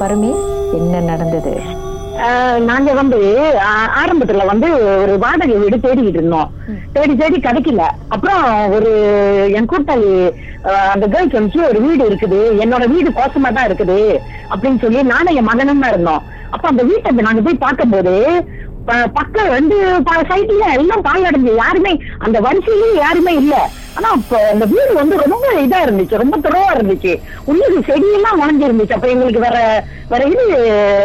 பரமேஷ் என்ன நடந்தது? நாங்க வந்து ஆரம்பத்துல வந்து ஒரு வாடகை வீடு தேடிக்கிட்டு இருந்தோம். தேடி தேடி கிடைக்கல. அப்புறம் ஒரு என் கூட்டாளி அந்த கேர்ள்ஸ் வந்து ஒரு வீடு இருக்குது. என்னோட வீடு கோசமா தான் இருக்குது. அப்படின்னு சொல்லி நானும் என் மகனும் தான் இருந்தோம். அப்ப அந்த வீட்டை நாங்க போய் பார்க்கும்போது பக்கம் ரெண்டு சைட்ல எல்லாம் பால் அடைஞ்சு யாருமே அந்த வரிசையிலயும் யாருமே இல்ல. ஆனா அப்ப அந்த வீடு வந்து ரொம்ப இதா இருந்துச்சு ரொம்ப துறவா இருந்துச்சு. உள்ளது செடியெல்லாம் உணஞ்சிருந்துச்சு இருந்துச்சு அப்ப எங்களுக்கு வேற வேற இது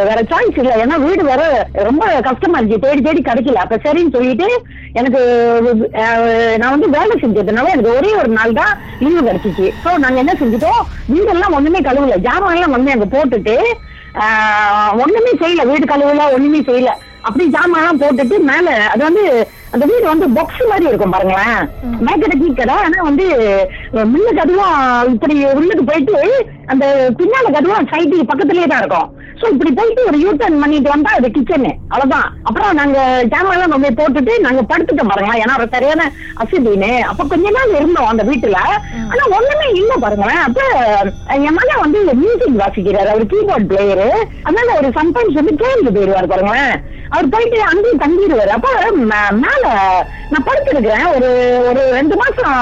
வேற சாய்ஸ் இல்ல. ஏன்னா வீடு வேற ரொம்ப கஷ்டமா இருந்துச்சு. தேடி தேடி கிடைக்கல. அப்ப சரின்னு சொல்லிட்டு எனக்கு நான் வந்து வேலை செஞ்சதுனால எனக்கு ஒரே ஒரு நாள் தான் லீவு கிடைச்சிச்சு. சோ நாங்க என்ன செஞ்சுட்டோம்? வீடெல்லாம் ஒண்ணுமே கழுவல. ஜாமான் எல்லாம் வந்து அங்க போட்டுட்டு ஒண்ணுமே செய்யல. வீடு கழுவல ஒண்ணுமே செய்யல. அப்படி ஜாமான் எல்லாம் போட்டுட்டு மேல அது வந்து அந்த வீடு வந்து பாக்ஸ் மாதிரி இருக்கும் பாருங்களேன். மேக்கடை கீக்கடை ஆனா வந்து முன்ன கதுவும் இப்படி உள்ளுக்கு போயிட்டு அந்த பின்னால கதுவும் சைட்டு பக்கத்துலயே தான் இருக்கும். சோ இப்படி போயிட்டு ஒரு யூ டர்ன் பண்ணிட்டு வந்தா அது கிச்சனு அவ்வளவுதான். அப்புறம் நாங்க ஜாமான் எல்லாம் நம்ம போட்டுட்டு நாங்க படுத்துட்டோம் பாருங்களேன். ஏன்னா சரியான அசிதின்னு. அப்ப கொஞ்ச நாள் இருந்தோம் அந்த வீட்டுல. ஆனா ஒண்ணுமே இல்ல பாருங்களேன். அப்ப என் மகன் வந்து மியூசிக் வாசிக்கிறாரு. அவர் கீபோர்ட் பிளேயரு அதனால ஒரு சம்டைம்ஸ் வந்து கேள்வி போயிடுவாரு பாருங்களேன். அவர் போயிட்டு அங்கேயும் தங்கிடுவாரு. அப்ப மேல நான் படுத்திருக்கிறேன். ஒரு ஒரு ரெண்டு மாசம்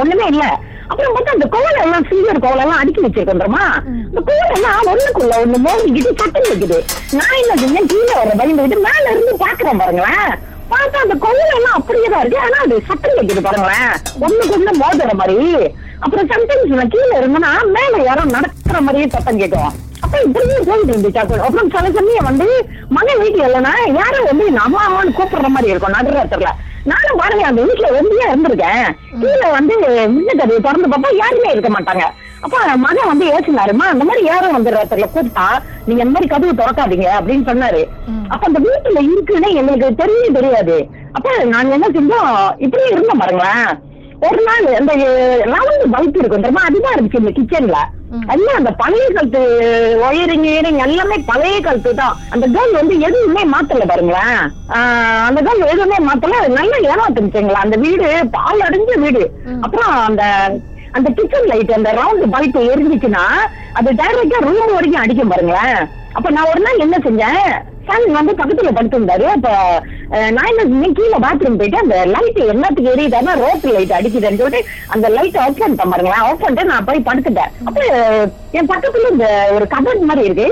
ஒண்ணுமே இல்ல. அப்புறம் பார்த்தா அந்த கோலை எல்லாம் சீரியர் கோலை எல்லாம் அடுக்கி வச்சிருக்கோம் தெரியுமா? இந்த கோலை எல்லாம் ஒண்ணுக்குள்ள ஒண்ணு மோதிக்கிட்டு சட்டம் வைக்குது நான் என்ன செஞ்சேன்? கீழே வர பயந்துகிட்டு மேல இருந்து பாக்குறேன் பாருங்களேன். பார்த்தா அந்த கோலை எல்லாம் அப்படியே தான் இருக்கு ஆனா அது சட்டம் வைக்குது பாருங்களேன். ஒண்ணுக்கு ஒண்ணு மோதுற மாதிரி. அப்புறம் சம்டைம்ஸ் நான் கீழே இருந்தேன்னா மேல யாரோ நடக்கிற மாதிரியே சத்தம் கேட்கும். அப்ப இப்படியே போயிட்டு இருந்துச்சா. அப்புறம் சில சமயம் வந்து மகன் வீட்டுல இல்லைன்னா யாரும் வந்து எங்க அம்மா அம்மான்னு கூப்பிடுற மாதிரி இருக்கும். நடுராத்திரில நானும் பாருங்க அந்த வீட்டுல ஒண்டியா இருந்திருக்கேன். கீழே வந்து முன்ன திறந்து பார்த்தா யாருமே இருக்க மாட்டாங்க. அப்ப மகன் வந்து ஏசினாருமா? அந்த மாதிரி யாரும் வந்து ராத்திரில கூப்பிட்டா நீங்க இந்த மாதிரி கதவு திறக்காதீங்க அப்படின்னு சொன்னாரு. அப்ப அந்த வீட்டுல இருக்குன்னு எங்களுக்கு தெரியவே தெரியாது. அப்ப நாங்க என்ன செஞ்சோம்? இப்படியே இருந்தோம் பாருங்களேன். ஒரு நாள் அந்த ரவுண்டு பல்ப் இருக்கும் தெரியுமா? அதுதான் இருந்துச்சு இந்த கிச்சன்ல எல்லாம் அந்த பழைய காலத்து ஒயரிங் இயரிங் எல்லாமே பழைய காலத்து தான். அந்த கேர்ள் வந்து எதுவுமே மாத்தல பாருங்களேன். அந்த கேர்ள் எதுவுமே மாத்தல. நல்லா ஏமாத்துச்சுங்களா அந்த வீடு பால் அடைஞ்ச வீடு. அப்புறம் அந்த அந்த கிச்சன் லைட் அந்த ரவுண்ட் பல்ப் எரிஞ்சிச்சுன்னா அது டைரக்டா ரூம் வரைக்கும் அடிக்கும் பாருங்களேன். அப்ப நான் ஒரு நாள் என்ன செஞ்சேன்? சன் வந்து பக்கத்துல படுத்திருந்தாரு. அப்ப நான் என்ன கீழே பாத்ரூம் போயிட்டு அந்த லைட் எல்லாத்துக்கும் எரியுதானா ரோட் லைட் அடிக்குதுன்னு சொல்லிட்டு அந்த லைட் ஆஃப் பண்ணிட்டேன் பாருங்களேன். ஆஃப் பண்ணிட்டு நான் போய் படுத்துட்டேன். அப்ப என் பக்கத்துல இந்த ஒரு கபட் மாதிரி இருக்கு.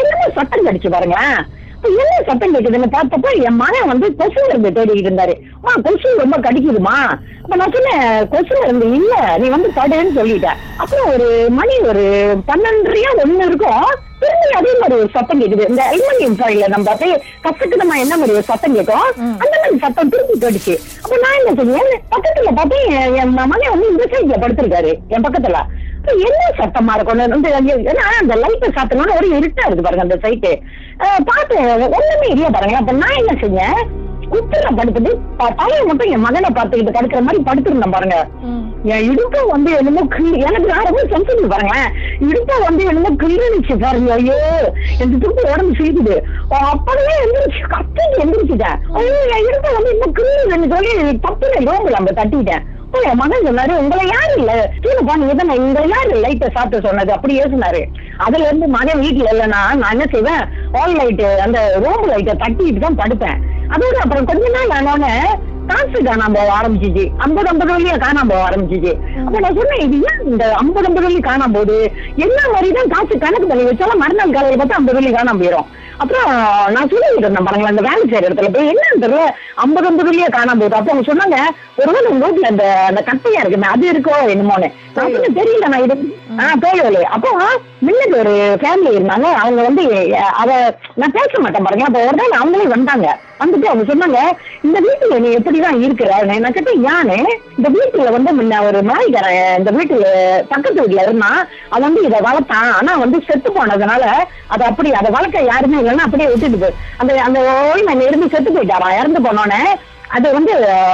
என்னமோ சத்தம் கடிச்சு பாருங்களேன். என்ன சத்தம் கேக்குதுன்னு பார்த்தப்ப என் மகன் வந்து கொசு இருந்து தேடிக்கிட்டு இருந்தாரு. அம்மா கொசு ரொம்ப கடிக்குதுமா. அப்ப நான் சொன்னேன் கொசு இருந்து இல்ல நீ வந்து படுன்னு சொல்லிட்டேன் அப்புறம் ஒரு மணி ஒரு பன்னெண்டரையா ஒண்ணு இருக்கும். திரும்பி அதே மாதிரி ஒரு சத்தம் கேக்குது. இந்த அலுமினியம் ஃபாயில நம்ம அப்படியே கசக்குதமா என்ன மாதிரி ஒரு சத்தம் கேட்கும்? அந்த மாதிரி சத்தம் திருப்பி கேட்டுச்சு அப்ப நான் என்ன செஞ்சேன் பக்கத்துல பார்த்தேன் என் மகன் வந்து இந்த சைட்ல படுத்திருக்காரு என் பக்கத்துல. என்ன சத்தமா இருக்கும் வந்து ஏன்னா அந்த லைட்டை சாத்தணும்னு ஒரு இருட்டா இருக்கு பாருங்க அந்த சைட்டு பார்த்தேன் ஒண்ணுமே இல்ல பாருங்க அப்ப நான் என்ன செஞ்சேன் குத்துல படுத்துட்டு தலையை மட்டும் என் மகனை பார்த்துக்கிட்டு படுக்கிற மாதிரி படுத்திருந்தேன் பாருங்க. என் இடுப்பு வந்து என்னமோ கிள்ளி எனக்கு நான் ரொம்ப சென்சிட்டிவ் பாருங்களேன். இடுப்பு வந்து என்னமோ கிள்ளிச்சு பாருங்க ஐயோ. எனக்கு திருப்பி உடம்பு சீக்குது அப்பவே எந்திரிச்சு கத்திட்டு எந்திரிச்சுட்டேன். ஐயோ என் இடுப்பு வந்து இன்னும் கிள்ளுன்னு சொல்லி தப்புல ரோம்புல அந்த தட்டிட்டேன். என் மகன் சொன்னாரு உங்களை யாரு இல்ல. கீழே பாருங்க இதான் உங்களை யாரு லைட்டை சாப்பிட்டு சொன்னது. அப்படி சொன்னாரு. அதுல இருந்து மகன் வீட்டுல இல்லைன்னா நான் என்ன செய்வேன்? ஆல் லைட் அந்த ரூம் லைட்டை தட்டிட்டு தான் படுப்பேன். அதோட அப்புறம் கொஞ்ச நாள் ஆனோடனே காசு காணாம போக ஆரம்பிச்சிச்சு. ஐம்பது ஐம்பது வழியா காணாம போக ஆரம்பிச்சிச்சு. அப்ப நான் சொன்னேன் இது ஏன் இந்த ஐம்பது ஐம்பது வழி காணாம போகுது? என்ன மாதிரிதான் காசு கணக்கு பண்ணி வச்சாலும் மறுநாள் காலையில பார்த்தா ஐம்பது வழி காணாம போயிடும் அப்புறம் நான் சொல்லிட்டு இருந்தேன் பாருங்களேன் அந்த வேலை செய்யற இடத்துல போய் என்னன்னு தெரியல ஐம்பது ஐம்பது வழியா காணாம போகுது. அப்ப அவங்க சொன்னாங்க ஒருவேளை உங்க வீட்டுல அந்த அந்த கட்டையா இருக்குமே அது இருக்கோ என்னமோன்னு. நான் தெரியல நான் இது ஆஹ் தோழி அப்போ முன்னாடி ஒரு ஃபேமிலி இருந்தாங்க. அவங்க வந்து அவ நான் பேச மாட்டேன் பாருங்க அப்ப ஒரு நாள் அவங்களே வந்தாங்க. வந்துட்டு அவங்க சொன்னாங்க இந்த வீட்டுல நீ எப்படிதான் இருக்கிற நான் கேட்டேன் யானே இந்த வீட்டுல வந்து முன்ன ஒரு நாய்க்காரன் இந்த வீட்டுல பக்கத்து வீட்டுல இருந்தான் அவன் வந்து இதை வளர்த்தான். ஆனா வந்து செத்து போனதுனால அது அப்படி அதை வளர்க்க யாருமே இல்லைன்னா அப்படியே விட்டுட்டு அந்த அந்த ஓய்மன் இருந்து செத்து போயிட்டாராம் இறந்து போனோடனே அது வந்து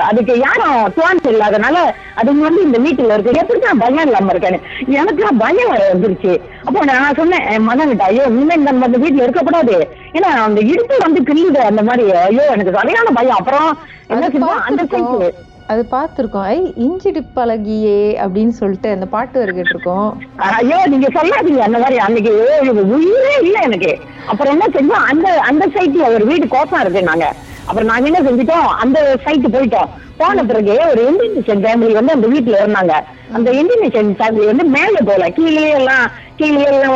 அதுக்கு யாரும் துவான்ஸ் இல்லாதனால அது வந்து இந்த வீட்டுல இருக்கு எப்படிதான் பயம் இல்லாம இருக்கேன்னு எனக்கு பயம் வந்துருச்சு. அப்போ நான் சொன்னேன் என் மகன்கிட்ட ஐயோ இனிமே இந்த இந்த வீட்டுல இருக்கக்கூடாது. ஏன்னா அந்த இடுப்பு வந்து கிள்ளுது அந்த மாதிரி. ஐயோ எனக்கு சரியான பயம். அப்புறம் என்ன அந்த. சைடு அது பார்த்துருக்கோம். ஐ இஞ்சிடி பழகியே அப்படின்னு சொல்லிட்டு அந்த பாட்டு வரை கேட்டிருக்கோம். ஐயோ நீங்க சொல்லாதீங்க. அந்த மாதிரி அன்னைக்கு உயிரே இல்ல எனக்கு. அப்புறம் என்ன செஞ்சோம்? அந்த அந்த சைட்ல ஒரு வீடு கோசம் இருக்கு நாங்க. அப்புறம் நாங்க என்ன செஞ்சுட்டோம்? அந்த சைட்டு போயிட்டோம். போன பிறகு ஒரு இந்தியன் ஃபேமிலி வந்து அந்த வீட்டுல இருந்தாங்க. அந்த இந்தியன் ஃபேமிலி வந்து மேல போல. கீழே எல்லாம் கீழே எல்லாம்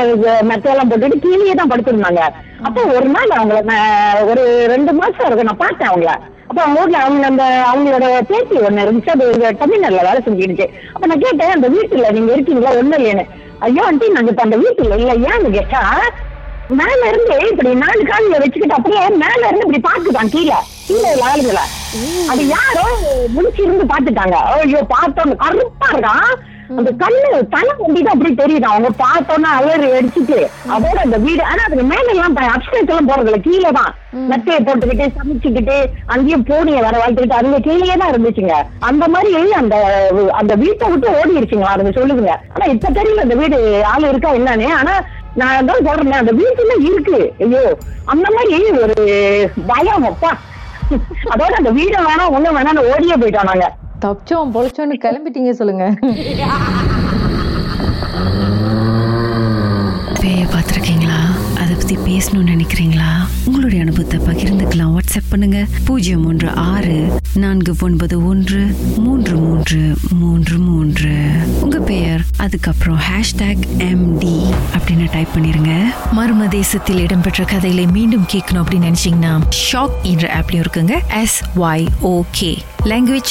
மெத்தையெல்லாம் போட்டுட்டு கீழே தான் படுத்திருந்தாங்க. அப்போ ஒரு நாள் அவங்கள நான் ஒரு ரெண்டு மாசம் இருக்கு நான் பார்த்தேன் அவங்கள. அப்ப அவங்க ஊர்ல அவங்க அந்த அவங்களோட பேத்தி ஒண்ணு இருந்துச்சு. அது ஒரு தமிழ்நாட்டுல வேலை செஞ்சுக்கிடுச்சு அப்ப நான் கேட்டேன் அந்த வீட்டுல நீங்க இருக்கீங்களா? ஒண்ணு இல்லையானு ஐயோ ஆண்டி நாங்க இப்ப அந்த வீட்டுல இல்ல. ஏன்னு கேட்டா மேல இருந்து இப்படி நாலு காலில வச்சுக்கிட்டு அப்படியே மேல இருந்து இப்படி பாத்துட்டான் கீழே. கீழே ஆளுங்கள. அது யாரோ முடிச்சு இருந்து பாத்துட்டாங்க ஐயோ பார்த்தோம் கருப்பா இருக்கான். அந்த கண்ணு தலை கொண்டிட்டு அப்படி தெரியுது? அவங்க பார்த்தோன்னா அலறி அடிச்சுட்டு அதோட அந்த வீடு ஆனா அதுக்கு மேல எல்லாம் அப்டேட் எல்லாம் போறதில்ல கீழே தான். நத்தையை போட்டுக்கிட்டு சமைச்சுக்கிட்டு அங்கேயும் பூனையை வர வாழ்த்துக்கிட்டு அதுல கீழே தான் இருந்துச்சுங்க. அந்த மாதிரி அந்த அந்த வீட்டை விட்டு ஓடிடுச்சுங்களா அதுங்க சொல்லுதுங்க. ஆனா இப்ப தெரியல அந்த வீடு ஆள் இருக்கா என்னன்னு. ஆனா நான் தான் சொல்றேன் அந்த வீட்டுல இருக்கு. ஐயோ அந்த மாதிரி ஒரு பயம் அப்பா. அதோட அந்த வீடு வேணாம் ஒண்ணு வேணாம் ஓடியே போயிட்டோம் நாங்க. தப்பிச்சோம் பொழைச்சோன்னு கிளம்பிட்டீங்க சொல்லுங்க. பேய பார்த்துருக்கீங்களா? பற்றி பேசணும்னு நினைக்கிறீங்களா? உங்களுடைய அனுபவத்தை பகிர்ந்துக்கலாம். வாட்ஸ்அப் பண்ணுங்க. பூஜ்ஜியம் ஒன்று ஆறு நான்கு ஒன்பது ஒன்று மூன்று மூன்று மூன்று மூன்று. உங்க பெயர் அதுக்கப்புறம் ஹேஷ்டாக் எம்டி அப்படின்னு டைப் பண்ணிருங்க. மர்ம தேசத்தில் இடம்பெற்ற கதைகளை மீண்டும் கேட்கணும் அப்படின்னு நினைச்சீங்கன்னா ஷாக் என்ற ஆப்லயும் இருக்குங்க. S Y okay language